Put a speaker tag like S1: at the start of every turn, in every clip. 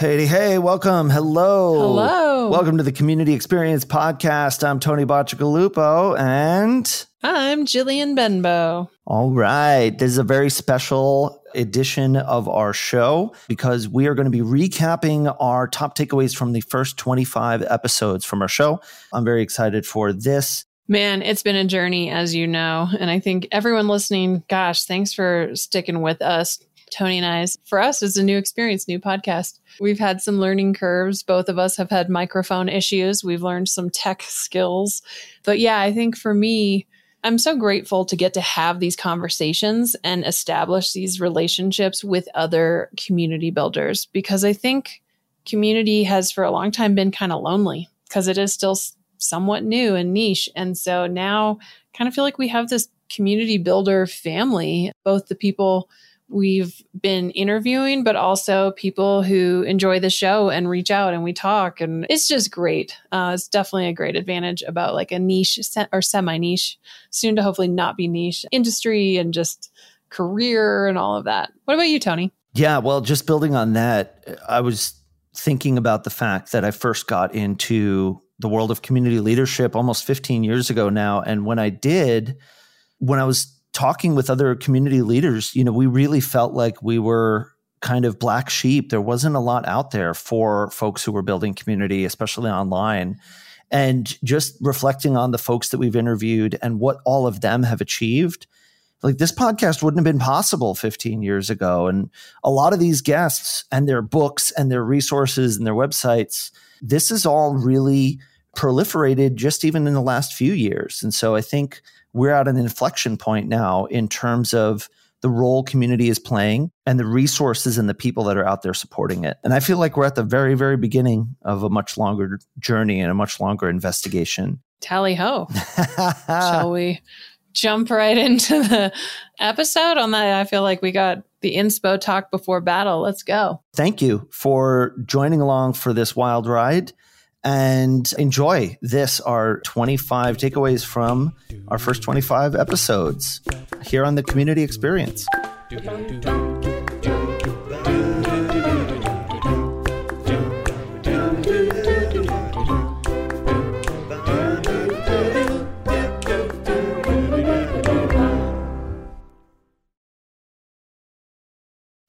S1: Hey, hey, welcome. Hello.
S2: Hello.
S1: Welcome to the Community Experience Podcast. I'm Tony Bacigalupo and
S2: I'm Jillian Benbow.
S1: All right. This is a very special edition of our show because we are going to be recapping our top takeaways from the first 25 episodes from our show. I'm very excited for this.
S2: Man, it's been a journey, as you know. And I think everyone listening, gosh, thanks for sticking with us Tony and I's. For us, it's a new experience, new podcast. We've had some learning curves. Both of us have had microphone issues. We've learned some tech skills. But yeah, I think for me, I'm so grateful to get to have these conversations and establish these relationships with other community builders because I think community has for a long time been kind of lonely because it is still somewhat new and niche. And so now kind of feel like we have this community builder family, both the people we've been interviewing, but also people who enjoy the show and reach out and we talk. And it's just great. Uh, it's definitely a great advantage about like a niche or semi niche, soon to hopefully not be niche industry and just career and all of that. What about you, Tony?
S1: Yeah, well, just building on that, I was thinking about the fact that I first got into the world of community leadership almost 15 years ago now. And when I did, when I was talking with other community leaders, you know, we really felt like we were kind of black sheep. There wasn't a lot out there for folks who were building community, especially online. And just reflecting on the folks that we've interviewed and what all of them have achieved, like this podcast wouldn't have been possible 15 years ago. And a lot of these guests and their books and their resources and their websites, this is all really proliferated just even in the last few years. And so I think we're at an inflection point now in terms of the role community is playing and the resources and the people that are out there supporting it. And I feel like we're at the very, very beginning of a much longer journey and a much longer investigation.
S2: Tally ho. Shall we jump right into the episode on that? I feel like we got the inspo talk before battle. Let's go.
S1: Thank you for joining along for this wild ride and enjoy this our 25 takeaways from our first 25 episodes here on the community experience.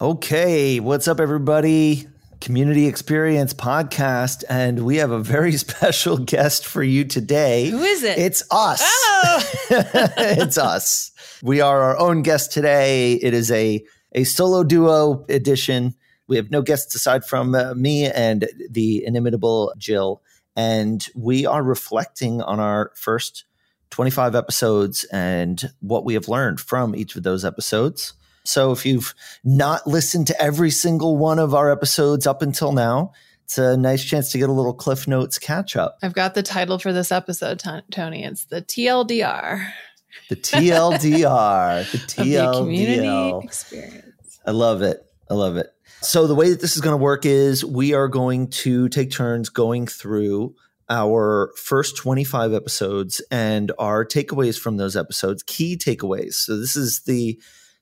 S1: Okay, what's up, everybody? Community Experience podcast, and we have a very special guest for you today.
S2: Who is it?
S1: It's us. Oh. it's us. We are our own guest today. It is a a solo duo edition. We have no guests aside from uh, me and the inimitable Jill, and we are reflecting on our first 25 episodes and what we have learned from each of those episodes. So if you've not listened to every single one of our episodes up until now, it's a nice chance to get a little Cliff Notes catch up.
S2: I've got the title for this episode, Tony. It's the TLDR.
S1: The TLDR. the TLDR.
S2: The community experience.
S1: I love it. I love it. So the way that this is going to work is we are going to take turns going through our first 25 episodes and our takeaways from those episodes, key takeaways. So this is the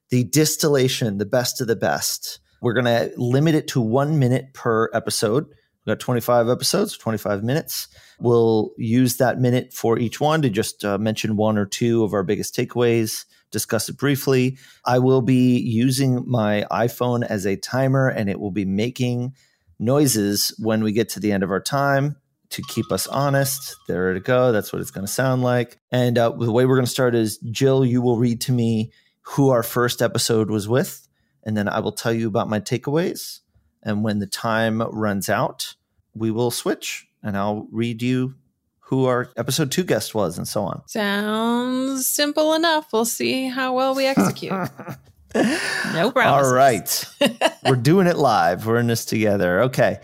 S1: the distillation, the best of the best. We're going to limit it to one minute per episode. We've got 25 episodes, 25 minutes. We'll use that minute for each one to just uh, mention one or two of our biggest takeaways, discuss it briefly. I will be using my iPhone as a timer and it will be making noises when we get to the end of our time to keep us honest. There to go. That's what it's going to sound like. And uh, the way we're going to start is Jill, you will read to me who our first episode was with, and then I will tell you about my takeaways. And when the time runs out, we will switch and I'll read you who our episode two guest was and so on.
S2: Sounds simple enough. We'll see how well we execute. no problem.
S1: All right. We're doing it live. We're in this together. Okay.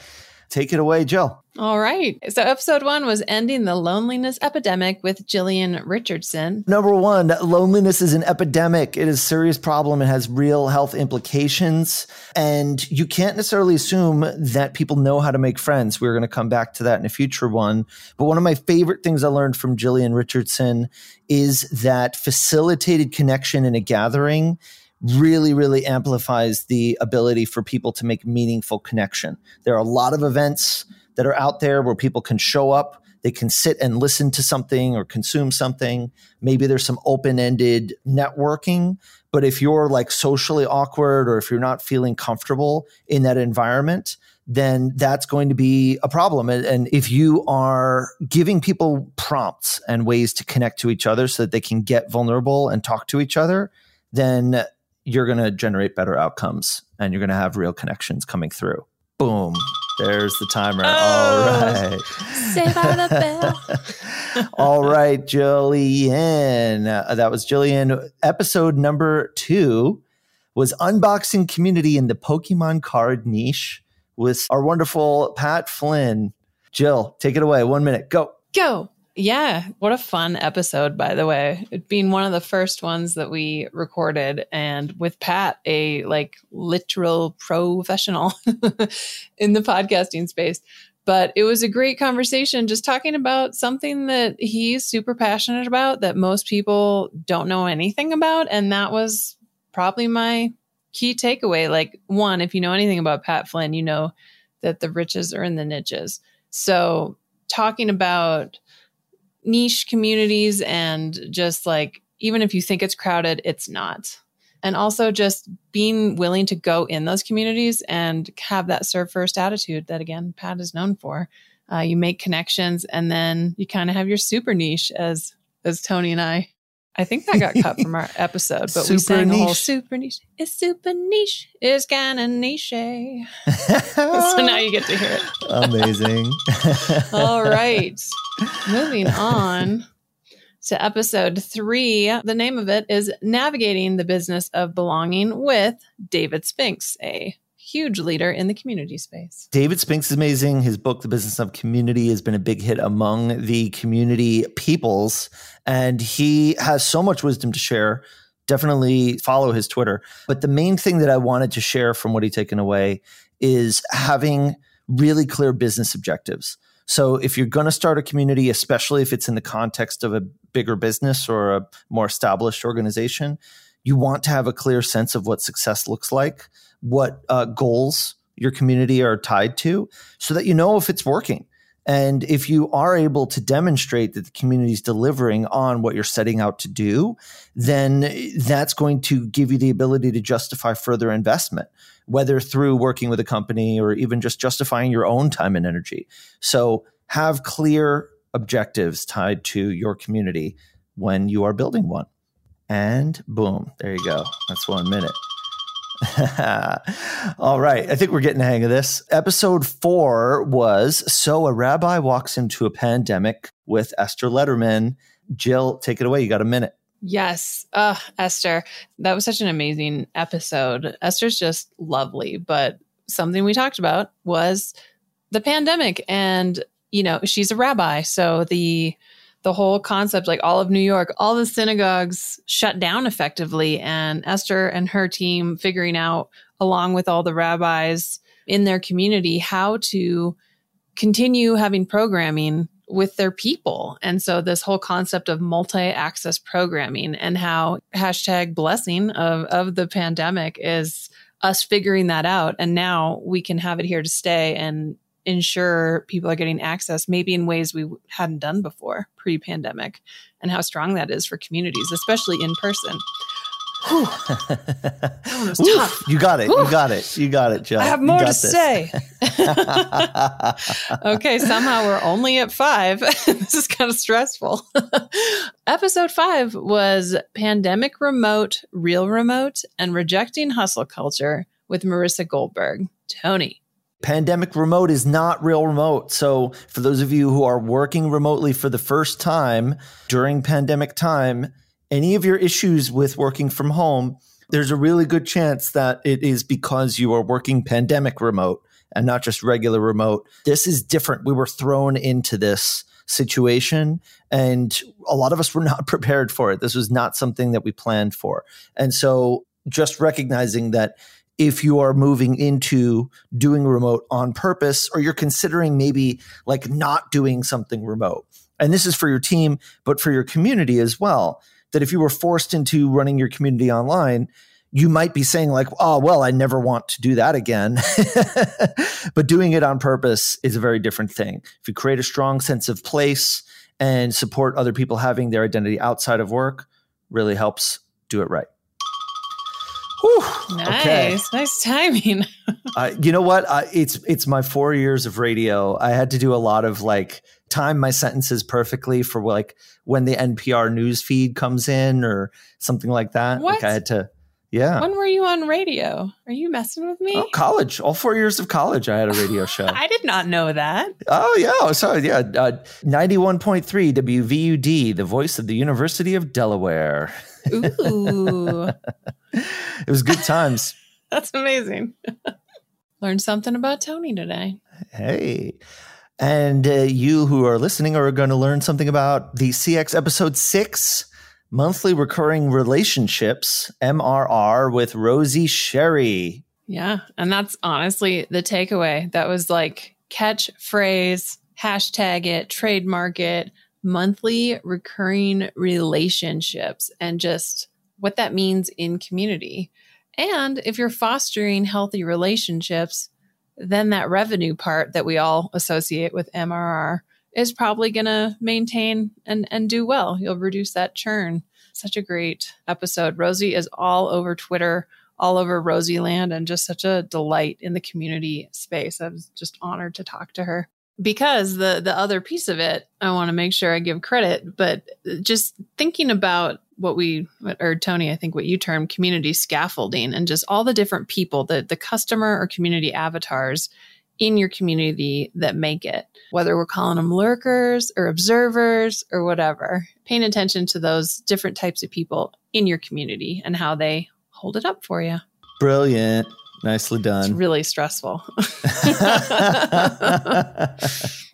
S1: Take it away, Jill.
S2: All right. So, episode one was Ending the Loneliness Epidemic with Jillian Richardson.
S1: Number one, loneliness is an epidemic. It is a serious problem. It has real health implications. And you can't necessarily assume that people know how to make friends. We're going to come back to that in a future one. But one of my favorite things I learned from Jillian Richardson is that facilitated connection in a gathering really, really amplifies the ability for people to make meaningful connection. There are a lot of events that are out there where people can show up, they can sit and listen to something or consume something. Maybe there's some open ended networking. But if you're like socially awkward or if you're not feeling comfortable in that environment, then that's going to be a problem. And, if you are giving people prompts and ways to connect to each other so that they can get vulnerable and talk to each other, then you're going to generate better outcomes and you're going to have real connections coming through. Boom. There's the timer. Oh, All right.
S2: Say by the bell.
S1: All right, Jillian. Uh, that was Jillian. Episode number two was unboxing community in the Pokemon card niche with our wonderful Pat Flynn. Jill, take it away. One minute. Go.
S2: Go. Yeah, what a fun episode, by the way. It being one of the first ones that we recorded, and with Pat, a like literal professional in the podcasting space. But it was a great conversation just talking about something that he's super passionate about that most people don't know anything about. And that was probably my key takeaway. Like, one, if you know anything about Pat Flynn, you know that the riches are in the niches. So, talking about niche communities and just like even if you think it's crowded, it's not. And also just being willing to go in those communities and have that serve first attitude that again Pat is known for. Uh, you make connections and then you kind of have your super niche as as Tony and I I think that got cut from our episode, but we sang niche. the whole super niche. It's super niche. It's kind of niche. so now you get to hear it.
S1: Amazing.
S2: All right. Moving on to episode three. The name of it is Navigating the Business of Belonging with David Spinks, a huge leader in the community space.
S1: David Spinks is amazing. His book, The Business of Community, has been a big hit among the community peoples, and he has so much wisdom to share. Definitely follow his Twitter. But the main thing that I wanted to share from what he taken away is having really clear business objectives. So if you're going to start a community, especially if it's in the context of a bigger business or a more established organization, you want to have a clear sense of what success looks like what uh, goals your community are tied to so that you know if it's working. And if you are able to demonstrate that the community is delivering on what you're setting out to do, then that's going to give you the ability to justify further investment, whether through working with a company or even just justifying your own time and energy. So have clear objectives tied to your community when you are building one. And boom, there you go. That's one minute. All right. I think we're getting the hang of this. Episode four was So a Rabbi Walks into a Pandemic with Esther Letterman. Jill, take it away. You got a minute.
S2: Yes. Uh, Esther, that was such an amazing episode. Esther's just lovely. But something we talked about was the pandemic. And, you know, she's a rabbi. So the the whole concept, like all of New York, all the synagogues shut down effectively. And Esther and her team figuring out, along with all the rabbis in their community, how to continue having programming with their people. And so this whole concept of multi-access programming and how hashtag blessing of, of the pandemic is us figuring that out. And now we can have it here to stay and ensure people are getting access maybe in ways we hadn't done before pre-pandemic and how strong that is for communities especially in person
S1: you got it. You got it. You got it, Joe. I
S2: have more to this. say. okay, somehow we're only at five. this is kind of stressful. Episode five was Pandemic Remote, Real Remote, and Rejecting Hustle Culture with Marissa Goldberg. Tony,
S1: pandemic remote is not real remote. So, for those of you who are working remotely for the first time during pandemic time, any of your issues with working from home, there's a really good chance that it is because you are working pandemic remote and not just regular remote. This is different. We were thrown into this situation and a lot of us were not prepared for it. This was not something that we planned for. And so just recognizing that if you are moving into doing remote on purpose or you're considering maybe like not doing something remote. And this is for your team, but for your community as well. That if you were forced into running your community online, you might be saying like, "Oh, well, I never want to do that again." but doing it on purpose is a very different thing. If you create a strong sense of place and support other people having their identity outside of work, really helps do it right.
S2: Whew, nice, okay. nice timing.
S1: uh, you know what? Uh, it's it's my four years of radio. I had to do a lot of like time my sentences perfectly for like when the NPR news feed comes in or something like that.
S2: What?
S1: Like I had to. Yeah.
S2: When were you on radio? Are you messing with me?
S1: Oh, college. All four years of college, I had a radio show.
S2: I did not know that.
S1: Oh, yeah. So, yeah. Uh, 91.3 WVUD, the voice of the University of Delaware.
S2: Ooh.
S1: it was good times.
S2: That's amazing. Learned something about Tony today.
S1: Hey. And uh, you who are listening are going to learn something about the CX episode six monthly recurring relationships, MRR, with Rosie Sherry.
S2: Yeah. And that's honestly the takeaway. That was like catchphrase, hashtag it, trademark it, monthly recurring relationships, and just what that means in community. And if you're fostering healthy relationships, then that revenue part that we all associate with MRR is probably going to maintain and, and do well. You'll reduce that churn. Such a great episode. Rosie is all over Twitter, all over Rosieland, and just such a delight in the community space. I was just honored to talk to her because the the other piece of it i want to make sure i give credit but uh, just thinking about what we or tony i think what you term community scaffolding and just all the different people the the customer or community avatars in your community that make it. Whether we're calling them lurkers or observers or whatever paying attention to those different types of people in your community and how they hold it up for you
S1: brilliant Nicely done.
S2: It's really stressful.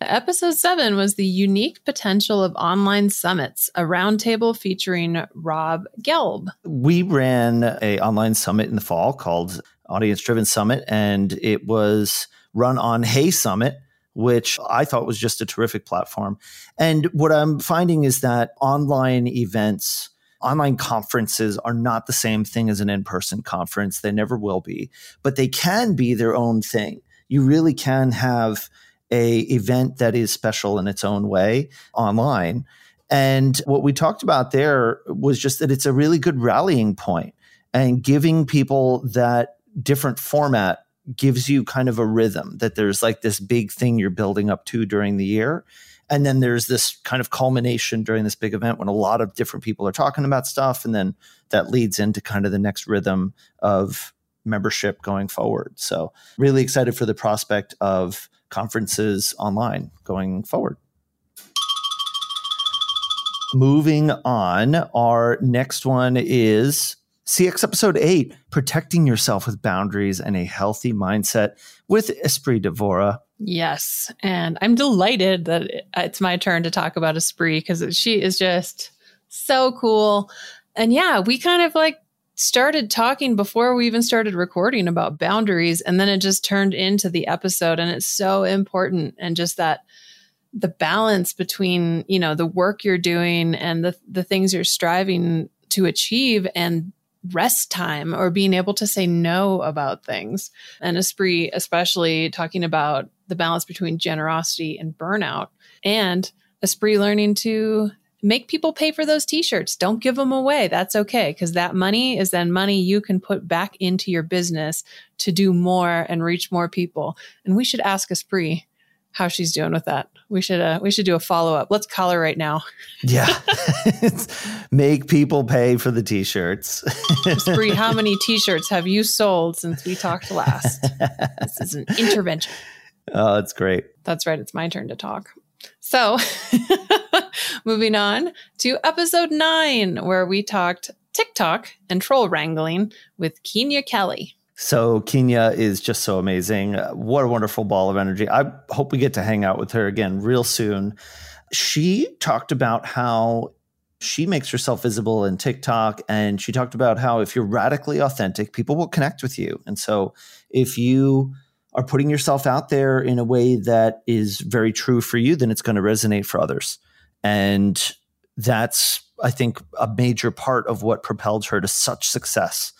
S2: Episode seven was the unique potential of online summits, a roundtable featuring Rob Gelb.
S1: We ran a online summit in the fall called Audience Driven Summit, and it was run on HeySummit which I thought was just a terrific platform. And what I'm finding is that online events online conferences are not the same thing as an in-person conference. They never will be, but they can be their own thing. You really can have a event that is special in its own way online. And what we talked about there was just that it's a really good rallying point and giving people that different format gives you kind of a rhythm that there's like this big thing you're building up to during the year and then there's this kind of culmination during this big event when a lot of different people are talking about stuff. And then that leads into kind of the next rhythm of membership going forward. So, really excited for the prospect of conferences online going forward. Moving on, our next one is CX episode eight protecting yourself with boundaries and a healthy mindset with Espree Devora.
S2: Yes. And I'm delighted that it's my turn to talk about Espree because she is just so cool. And yeah, we kind of like started talking before we even started recording about boundaries. And then it just turned into the episode. And it's so important. And just that the balance between, you know, the work you're doing and the, the things you're striving to achieve and rest time or being able to say no about things. And Espree, especially talking about the balance between generosity and burnout, and Espree learning to make people pay for those t-shirts. Don't give them away. That's okay because that money is then money you can put back into your business to do more and reach more people. And we should ask Espree how she's doing with that. We should uh, we should do a follow up. Let's call her right now.
S1: Yeah, make people pay for the t-shirts.
S2: Bree, how many t-shirts have you sold since we talked last? this is an intervention.
S1: Oh, that's great.
S2: That's right. It's my turn to talk. So, moving on to episode nine, where we talked TikTok and troll wrangling with Kenya Kelly.
S1: So Kenya is just so amazing. What a wonderful ball of energy. I hope we get to hang out with her again real soon. She talked about how she makes herself visible in TikTok and she talked about how if you're radically authentic, people will connect with you. And so if you are putting yourself out there in a way that is very true for you, then it's going to resonate for others. And that's, I think, a major part of what propelled her to such success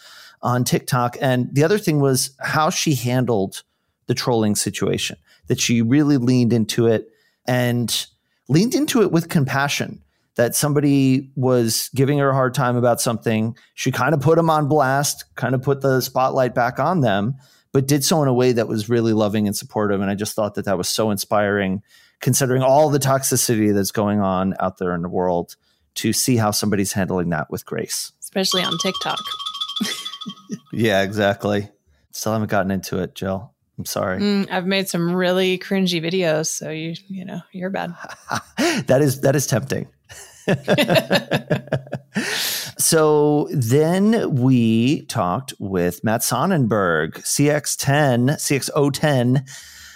S1: on TikTok. And the other thing was how she handled the trolling situation, that she really leaned into it and leaned into it with compassion. That somebody was giving her a hard time about something. She kind of put them on blast, kind of put the spotlight back on them, but did so in a way that was really loving and supportive. And I just thought that that was so inspiring, considering all the toxicity that's going on out there in the world, to see how somebody's handling that with grace.
S2: Especially on TikTok.
S1: Yeah, exactly. Still haven't gotten into it, Jill. I'm sorry.
S2: Mm, I've made some really cringy videos, so you you know you're bad.
S1: that is that is tempting. so then we talked with Matt Sonnenberg, CX10, CX010,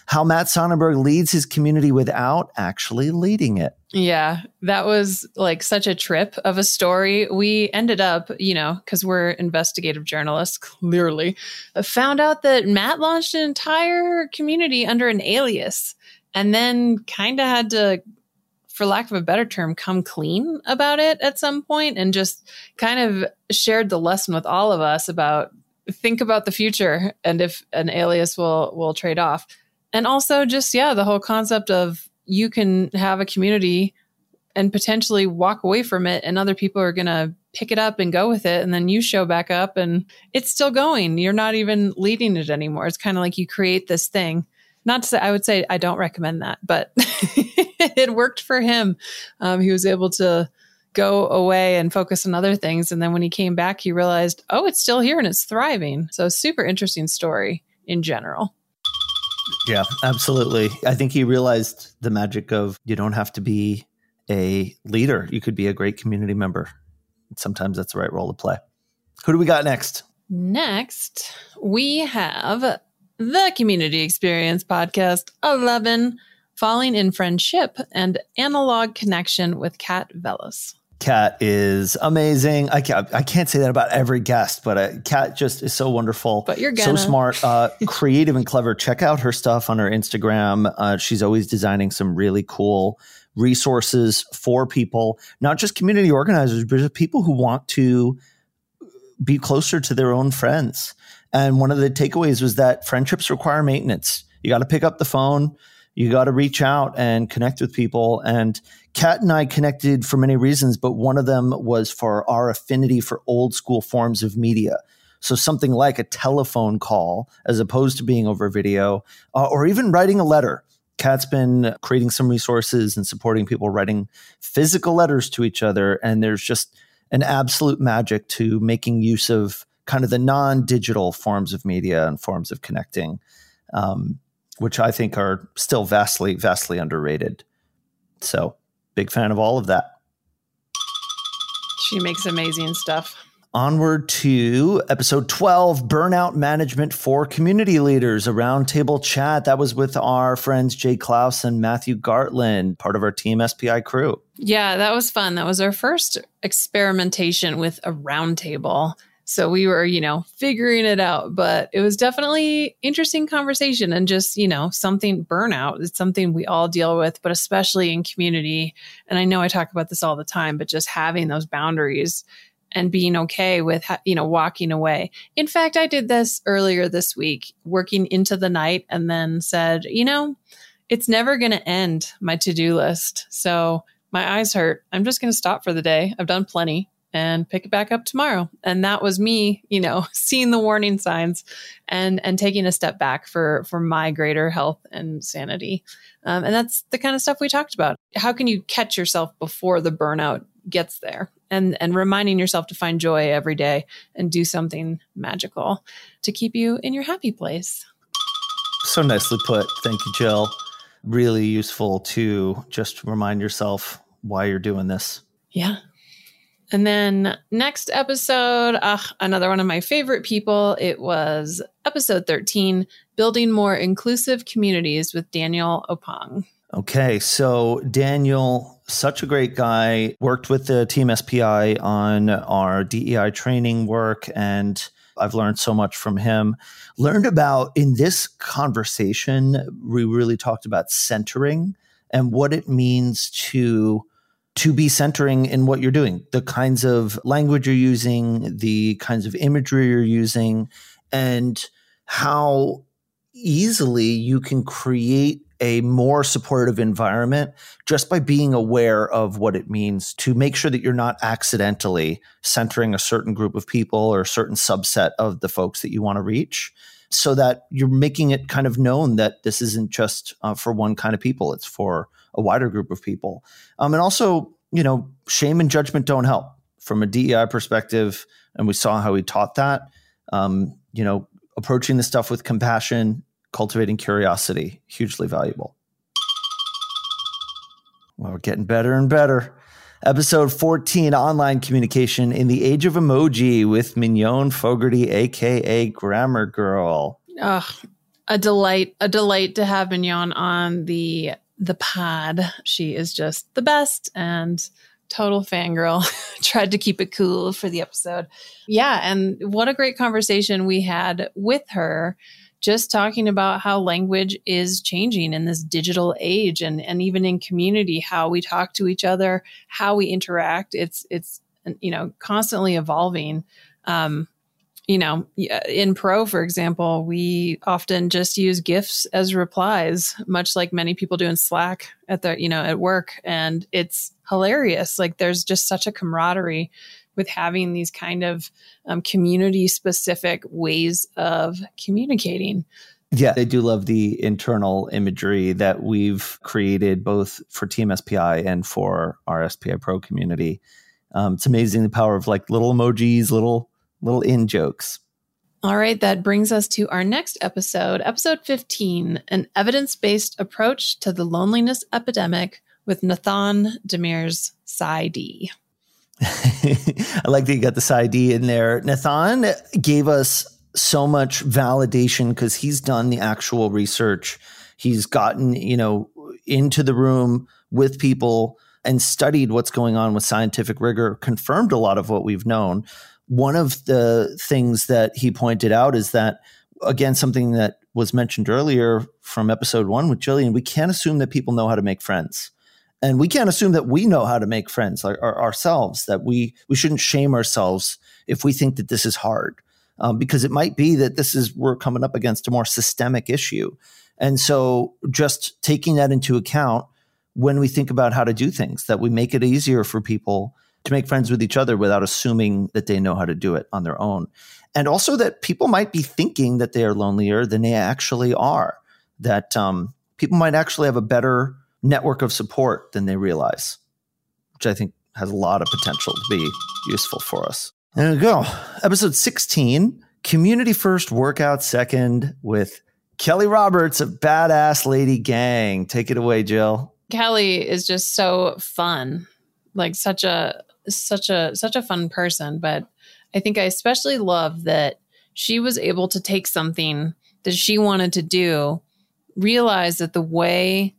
S1: how Matt Sonnenberg leads his community without actually leading it.
S2: Yeah, that was like such a trip of a story. We ended up, you know, because we're investigative journalists, clearly, found out that Matt launched an entire community under an alias and then kind of had to for lack of a better term, come clean about it at some point and just kind of shared the lesson with all of us about think about the future and if an alias will will trade off. And also just yeah, the whole concept of you can have a community and potentially walk away from it and other people are going to pick it up and go with it and then you show back up and it's still going. You're not even leading it anymore. It's kind of like you create this thing not to say I would say I don't recommend that, but it worked for him. Um, he was able to go away and focus on other things. And then when he came back, he realized, oh, it's still here and it's thriving. So, super interesting story in general.
S1: Yeah, absolutely. I think he realized the magic of you don't have to be a leader, you could be a great community member. Sometimes that's the right role to play. Who do we got next?
S2: Next, we have the Community Experience Podcast 11 Falling in Friendship and Analog Connection with Kat Vellos.
S1: Kat is amazing. I can't, I can't say that about every guest, but uh, Kat just is so wonderful.
S2: But you're gonna.
S1: so smart, uh, creative, and clever. Check out her stuff on her Instagram. Uh, she's always designing some really cool resources for people, not just community organizers, but just people who want to be closer to their own friends. And one of the takeaways was that friendships require maintenance. You got to pick up the phone, you got to reach out and connect with people. And Kat and I connected for many reasons, but one of them was for our affinity for old school forms of media. So something like a telephone call as opposed to being over video, uh, or even writing a letter. Kat's been creating some resources and supporting people writing physical letters to each other. And there's just an absolute magic to making use of kind of the non-digital forms of media and forms of connecting, um, which I think are still vastly, vastly underrated. So, big fan of all of that.
S2: She makes amazing stuff.
S1: Onward to episode 12 Burnout Management for Community Leaders, a roundtable chat. That was with our friends Jay Clouse and Matthew Gartland, part of our Team SPI crew.
S2: Yeah, that was fun. That was our first experimentation with a roundtable. So we were, you know, figuring it out, but it was definitely interesting conversation and just, you know, something burnout. It's something we all deal with, but especially in community. And I know I talk about this all the time, but just having those boundaries and being okay with, you know, walking away. In fact, I did this earlier this week, working into the night and then said, you know, it's never going to end my to-do list. So my eyes hurt. I'm just going to stop for the day. I've done plenty and pick it back up tomorrow. And that was me, you know, seeing the warning signs and and taking a step back for for my greater health and sanity. Um, and that's the kind of stuff we talked about. How can you catch yourself before the burnout gets there? And and reminding yourself to find joy every day and do something magical to keep you in your happy place.
S1: So nicely put. Thank you, Jill. Really useful to just remind yourself why you're doing this.
S2: Yeah. And then next episode, another one of my favorite people. It was episode 13 Building More Inclusive Communities with Daniel Opong.
S1: Okay, so Daniel, such a great guy, worked with the Team SPI on our DEI training work, and I've learned so much from him. Learned about in this conversation, we really talked about centering and what it means to to be centering in what you're doing, the kinds of language you're using, the kinds of imagery you're using, and how easily you can create a more supportive environment just by being aware of what it means to make sure that you're not accidentally centering a certain group of people or a certain subset of the folks that you want to reach so that you're making it kind of known that this isn't just uh, for one kind of people it's for a wider group of people um, and also you know shame and judgment don't help from a dei perspective and we saw how he taught that um, you know approaching the stuff with compassion cultivating curiosity, hugely valuable. Well, we're getting better and better. Episode 14 Online Communication in the Age of Emoji with Mignon Fogarty, aka Grammar Girl.
S2: Oh, a delight, a delight to have Mignon on the the pod. She is just the best and total fangirl. Tried to keep it cool for the episode. Yeah, and what a great conversation we had with her just talking about how language is changing in this digital age and, and even in community, how we talk to each other, how we interact. It's, it's, you know, constantly evolving. Um, you know, in pro, for example, we often just use GIFs as replies, much like many people do in Slack at the, you know, at work. And it's hilarious. Like there's just such a camaraderie with having these kind of um, community specific ways of communicating.
S1: Yeah, I do love the internal imagery that we've created both for Team SPI and for our SPI Pro community. Um, it's amazing the power of like little emojis, little little in jokes.
S2: All right, that brings us to our next episode, episode 15 An Evidence Based Approach to the Loneliness Epidemic with Nathan Demir's PsyD.
S1: I like that you got the PsyD in there. Nathan gave us so much validation because he's done the actual research. He's gotten, you know, into the room with people and studied what's going on with scientific rigor, confirmed a lot of what we've known. One of the things that he pointed out is that, again, something that was mentioned earlier from episode one with Jillian, we can't assume that people know how to make friends. And we can't assume that we know how to make friends like our, ourselves that we we shouldn't shame ourselves if we think that this is hard um, because it might be that this is we're coming up against a more systemic issue. And so just taking that into account when we think about how to do things that we make it easier for people to make friends with each other without assuming that they know how to do it on their own and also that people might be thinking that they are lonelier than they actually are that um, people might actually have a better network of support than they realize, which I think has a lot of potential to be useful for us. There we go. Episode 16 Community First, Workout Second with Kelly Roberts of Badass Lady Gang. Take it away, Jill.
S2: Kelly is just so fun. Like such a such a such a fun person, but I think I especially love that she was able to take something that she wanted to do, realize that the way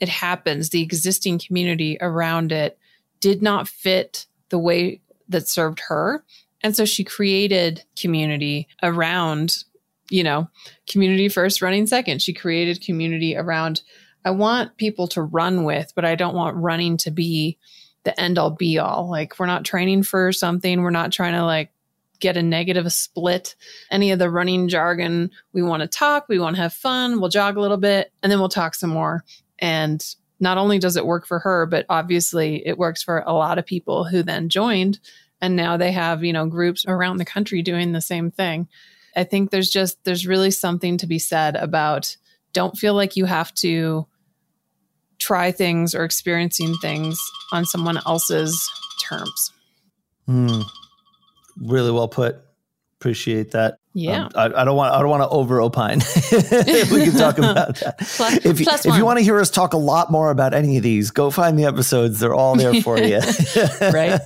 S2: it happens, the existing community around it did not fit the way that served her. And so she created community around, you know, community first, running second. She created community around, I want people to run with, but I don't want running to be the end all be all. Like, we're not training for something. We're not trying to like get a negative split, any of the running jargon. We want to talk, we want to have fun, we'll jog a little bit, and then we'll talk some more. And not only does it work for her, but obviously it works for a lot of people who then joined. And now they have, you know, groups around the country doing the same thing. I think there's just, there's really something to be said about don't feel like you have to try things or experiencing things on someone else's terms.
S1: Mm, really well put. Appreciate that.
S2: Yeah, um,
S1: I, I, don't want I don't want to over opine. we can talk about that. plus, if you, if you want to hear us talk a lot more about any of these, go find the episodes. They're all there for you.
S2: right.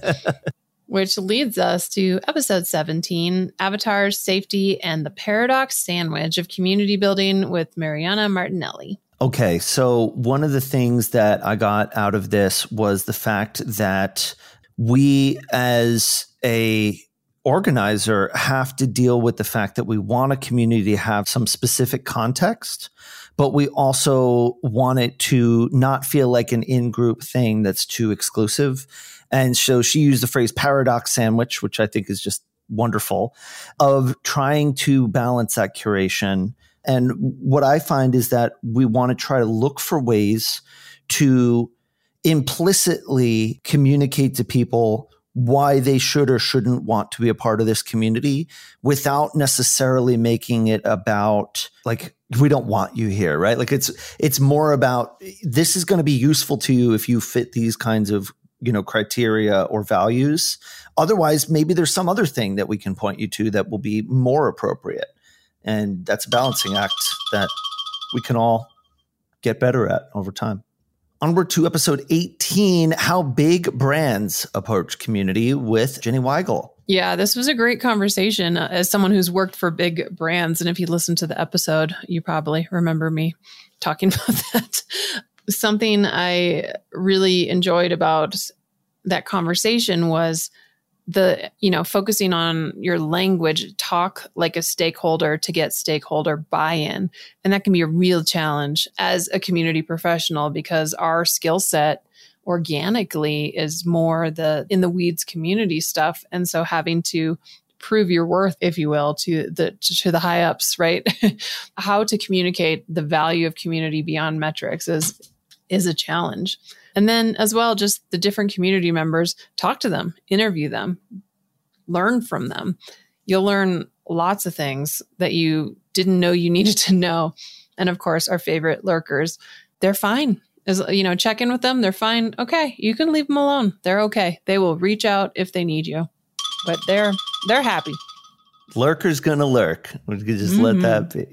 S2: which leads us to episode 17 Avatars, Safety, and the Paradox Sandwich of Community Building with Mariana Martinelli.
S1: Okay, so one of the things that I got out of this was the fact that we as a organizer have to deal with the fact that we want a community to have some specific context, but we also want it to not feel like an in group thing that's too exclusive. And so she used the phrase paradox sandwich, which I think is just wonderful, of trying to balance that curation. And what I find is that we want to try to look for ways to implicitly communicate to people why they should or shouldn't want to be a part of this community without necessarily making it about like we don't want you here right? Like it's it's more about this is going to be useful to you if you fit these kinds of you know criteria or values. Otherwise maybe there's some other thing that we can point you to that will be more appropriate and that's a balancing act that we can all get better at over time Onward to episode 18 How Big Brands Approach Community with Jenny Weigel.
S2: Yeah, this was a great conversation uh, as someone who's worked for big brands. And if you listen to the episode, you probably remember me talking about that. Something I really enjoyed about that conversation was the you know focusing on your language talk like a stakeholder to get stakeholder buy-in. And that can be a real challenge as a community professional because our skill set organically is more the in the weeds community stuff. And so having to prove your worth if you will to the to the high ups right? How to communicate the value of community beyond metrics is is a challenge and then, as well, just the different community members, talk to them, interview them, learn from them. You'll learn lots of things that you didn't know you needed to know. And of course, our favorite lurkers, they're fine. As you know, check in with them. They're fine. Okay, you can leave them alone. They're okay. They will reach out if they need you, but they're they're happy.
S1: Lurker's gonna lurk. We could just mm-hmm. let
S2: that be.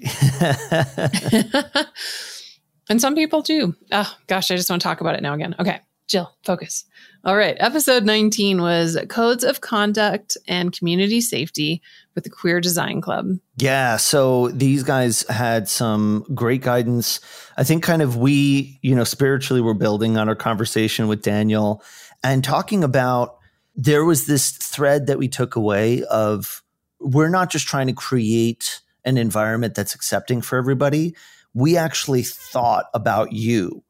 S2: And some people do. Oh, gosh, I just want to talk about it now again. Okay, Jill, focus. All right. Episode 19 was Codes of Conduct and Community Safety with the Queer Design Club.
S1: Yeah. So these guys had some great guidance. I think kind of we, you know, spiritually were building on our conversation with Daniel and talking about there was this thread that we took away of we're not just trying to create an environment that's accepting for everybody we actually thought about you.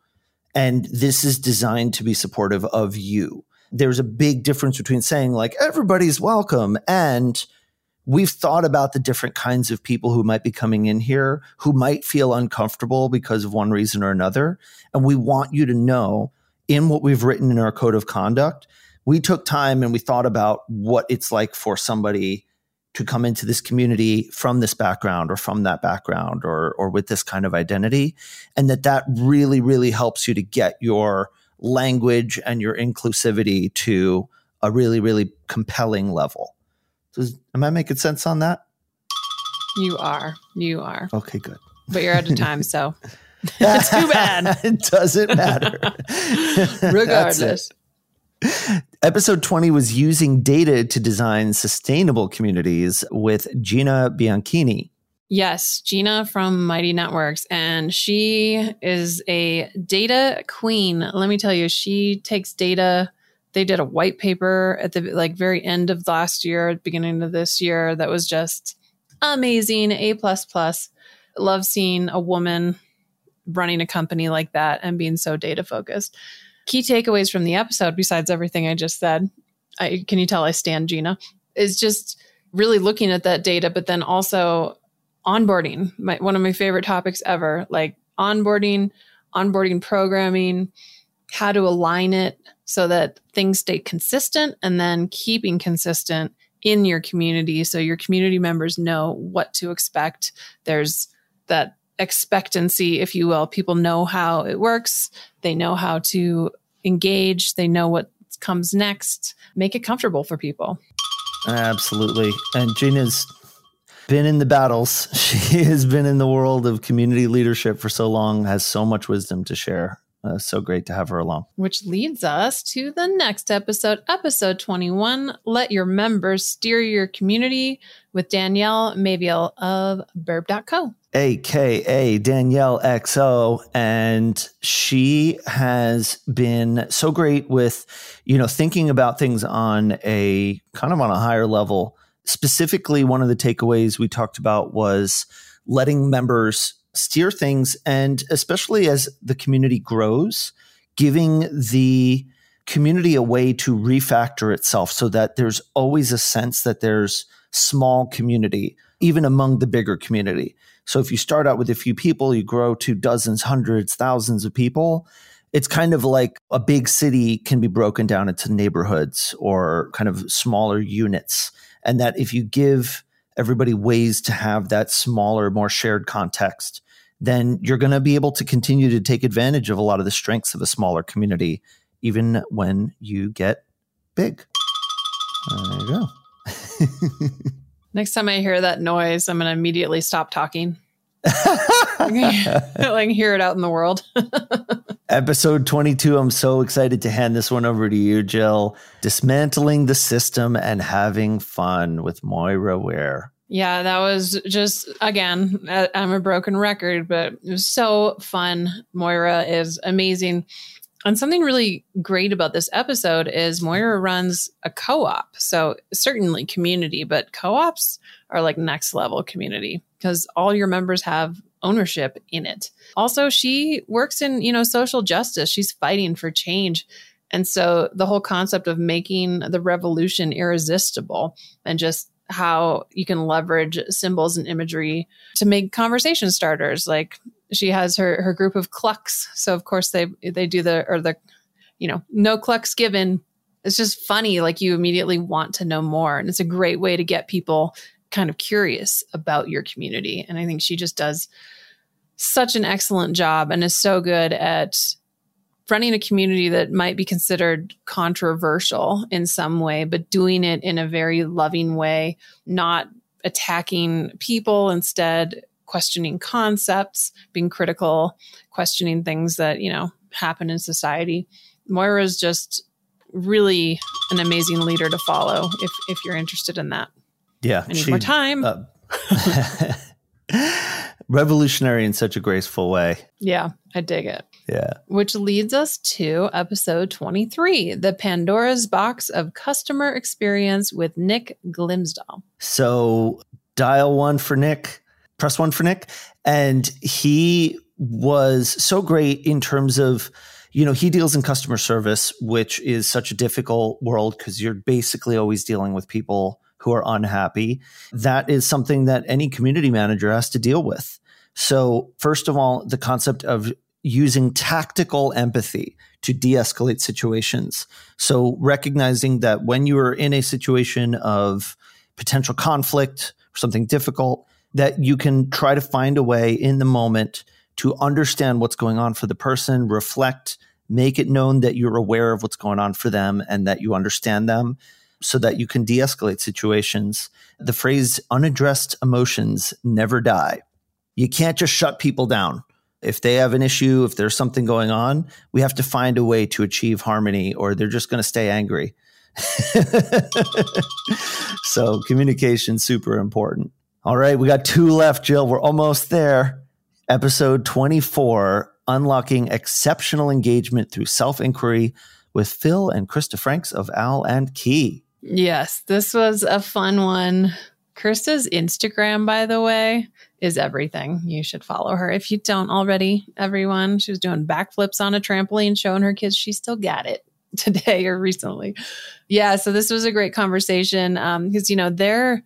S1: And this is designed to be supportive of you. There's a big difference between saying, like, everybody's welcome and we've thought about the different kinds of people who might be coming in here who might feel uncomfortable because of one reason or another. And we want you to know in what we've written in our code of conduct, we took time and we thought about what it's like for somebody to come into this community from this background or from that background or or with this kind of identity and that that really really helps you to get your language and your inclusivity to a really really compelling level. Does, am i making sense on that?
S2: You are. You are.
S1: Okay good.
S2: But you're out of time so. It's too bad.
S1: It doesn't matter?
S2: Regardless
S1: Episode 20 was using data to design sustainable communities with Gina Bianchini.
S2: Yes, Gina from Mighty Networks. And she is a data queen. Let me tell you, she takes data. They did a white paper at the like very end of last year, beginning of this year, that was just amazing. A plus plus. Love seeing a woman running a company like that and being so data focused key takeaways from the episode, besides everything I just said, I, can you tell I stand Gina, is just really looking at that data, but then also onboarding, my, one of my favorite topics ever, like onboarding, onboarding programming, how to align it so that things stay consistent and then keeping consistent in your community so your community members know what to expect. There's that expectancy, if you will. People know how it works, they know how to engage, they know what comes next. Make it comfortable for people.
S1: Absolutely. And Gina's been in the battles. She has been in the world of community leadership for so long, has so much wisdom to share. Uh, so great to have her along.
S2: Which leads us to the next episode, episode 21 Let Your Members Steer Your Community with Danielle Maveal of Burb.co.
S1: AKA Danielle XO. And she has been so great with, you know, thinking about things on a kind of on a higher level. Specifically, one of the takeaways we talked about was letting members steer things. And especially as the community grows, giving the community a way to refactor itself so that there's always a sense that there's small community, even among the bigger community. So if you start out with a few people, you grow to dozens, hundreds, thousands of people. It's kind of like a big city can be broken down into neighborhoods or kind of smaller units. And that if you give everybody ways to have that smaller, more shared context, then you're going to be able to continue to take advantage of a lot of the strengths of a smaller community, even when you get big. There you go.
S2: Next time I hear that noise, I'm going to immediately stop talking. I like hear it out in the world.
S1: Episode 22. I'm so excited to hand this one over to you, Jill. Dismantling the system and having fun with Moira Ware.
S2: Yeah, that was just, again, I'm a broken record, but it was so fun. Moira is amazing. And something really great about this episode is Moira runs a co op. So, certainly community, but co ops are like next level community because all your members have ownership in it. Also, she works in, you know, social justice. She's fighting for change. And so the whole concept of making the revolution irresistible and just how you can leverage symbols and imagery to make conversation starters. Like she has her her group of clucks. So of course they they do the or the you know no clucks given. It's just funny like you immediately want to know more. And it's a great way to get people kind of curious about your community. And i think she just does such an excellent job and is so good at running a community that might be considered controversial in some way, but doing it in a very loving way, not attacking people, instead questioning concepts, being critical, questioning things that, you know, happen in society. Moira is just really an amazing leader to follow if if you're interested in that.
S1: Yeah.
S2: I need she, more time. Uh,
S1: revolutionary in such a graceful way.
S2: Yeah, I dig it.
S1: Yeah.
S2: Which leads us to episode 23 The Pandora's Box of Customer Experience with Nick Glimsdahl.
S1: So dial one for Nick, press one for Nick. And he was so great in terms of, you know, he deals in customer service, which is such a difficult world because you're basically always dealing with people who are unhappy. That is something that any community manager has to deal with. So, first of all, the concept of using tactical empathy to de escalate situations. So, recognizing that when you are in a situation of potential conflict or something difficult, that you can try to find a way in the moment to understand what's going on for the person, reflect, make it known that you're aware of what's going on for them and that you understand them so that you can de escalate situations. The phrase unaddressed emotions never die. You can't just shut people down. If they have an issue, if there's something going on, we have to find a way to achieve harmony or they're just going to stay angry. so communication super important. All right, we got two left, Jill. We're almost there. Episode 24, unlocking exceptional engagement through self-inquiry with Phil and Krista Franks of Owl and Key.
S2: Yes, this was a fun one. Krista's Instagram, by the way, is everything. You should follow her if you don't already, everyone. She was doing backflips on a trampoline, showing her kids she still got it today or recently. Yeah, so this was a great conversation because, um, you know, their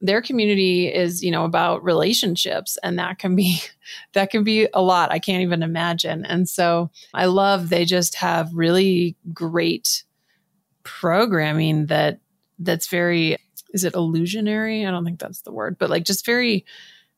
S2: their community is you know about relationships and that can be that can be a lot i can't even imagine and so i love they just have really great programming that that's very is it illusionary? I don't think that's the word, but like just very,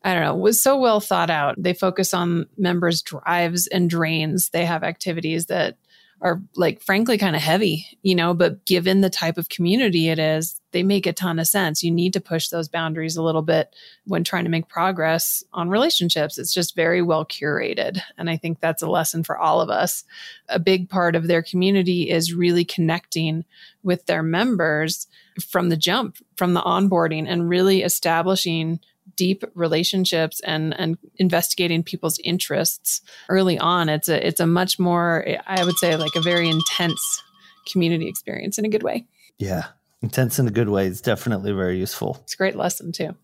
S2: I don't know, was so well thought out. They focus on members' drives and drains. They have activities that are like frankly kind of heavy, you know, but given the type of community it is, they make a ton of sense. You need to push those boundaries a little bit when trying to make progress on relationships. It's just very well curated. And I think that's a lesson for all of us. A big part of their community is really connecting with their members from the jump, from the onboarding, and really establishing deep relationships and and investigating people's interests early on. It's a it's a much more i would say like a very intense community experience in a good way.
S1: Yeah. Intense in a good way it's definitely very useful.
S2: It's a great lesson too.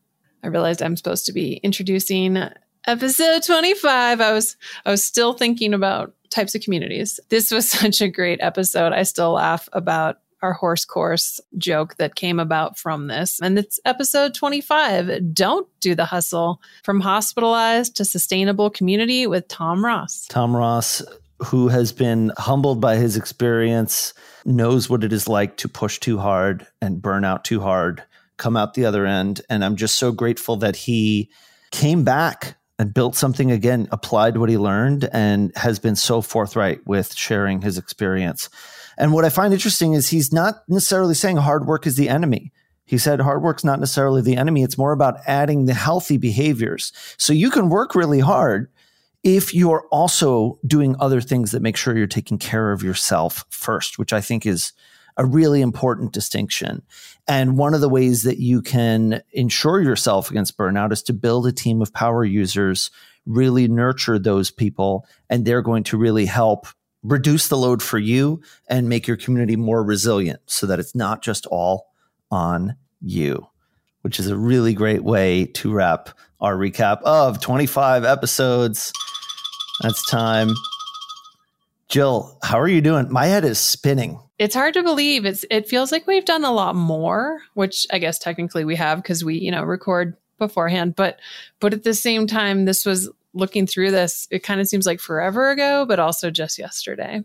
S2: I realized i'm supposed to be introducing episode 25 i was i was still thinking about types of communities. This was such a great episode. I still laugh about our horse course joke that came about from this. And it's episode 25 Don't Do the Hustle from Hospitalized to Sustainable Community with Tom Ross.
S1: Tom Ross, who has been humbled by his experience, knows what it is like to push too hard and burn out too hard, come out the other end. And I'm just so grateful that he came back and built something again, applied what he learned, and has been so forthright with sharing his experience. And what I find interesting is he's not necessarily saying hard work is the enemy. He said hard work's not necessarily the enemy. It's more about adding the healthy behaviors. So you can work really hard if you're also doing other things that make sure you're taking care of yourself first, which I think is a really important distinction. And one of the ways that you can ensure yourself against burnout is to build a team of power users, really nurture those people, and they're going to really help reduce the load for you and make your community more resilient so that it's not just all on you, which is a really great way to wrap our recap of 25 episodes. That's time. Jill, how are you doing? My head is spinning.
S2: It's hard to believe. It's it feels like we've done a lot more, which I guess technically we have because we, you know, record beforehand, but but at the same time this was looking through this, it kind of seems like forever ago, but also just yesterday.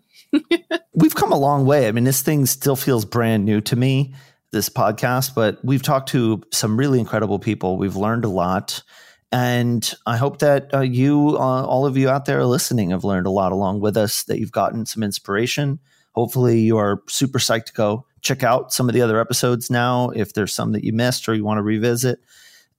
S1: we've come a long way. I mean, this thing still feels brand new to me, this podcast, but we've talked to some really incredible people. We've learned a lot. And I hope that uh, you, uh, all of you out there listening, have learned a lot along with us, that you've gotten some inspiration. Hopefully, you are super psyched to go check out some of the other episodes now if there's some that you missed or you want to revisit.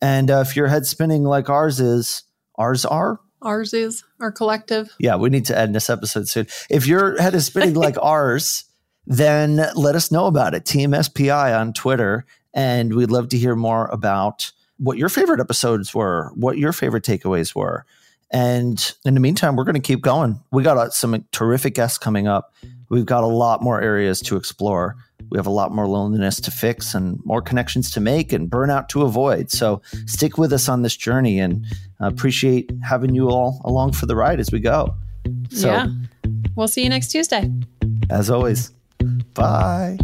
S1: And uh, if your head's spinning like ours is, Ours are?
S2: Ours is our collective.
S1: Yeah, we need to end this episode soon. If your head is spinning like ours, then let us know about it. TMSPI on Twitter. And we'd love to hear more about what your favorite episodes were, what your favorite takeaways were. And in the meantime, we're going to keep going. We got uh, some terrific guests coming up. We've got a lot more areas to explore. We have a lot more loneliness to fix and more connections to make and burnout to avoid. So stick with us on this journey and appreciate having you all along for the ride as we go. So,
S2: yeah. We'll see you next Tuesday.
S1: As always, bye.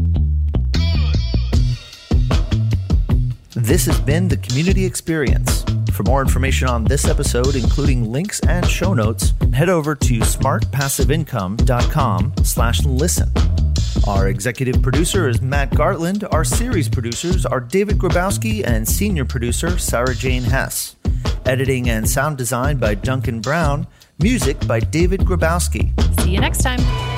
S1: This has been the community experience. For more information on this episode, including links and show notes, head over to smartpassiveincome.com slash listen. Our executive producer is Matt Gartland. Our series producers are David Grabowski and senior producer Sarah Jane Hess. Editing and sound design by Duncan Brown. Music by David Grabowski.
S2: See you next time.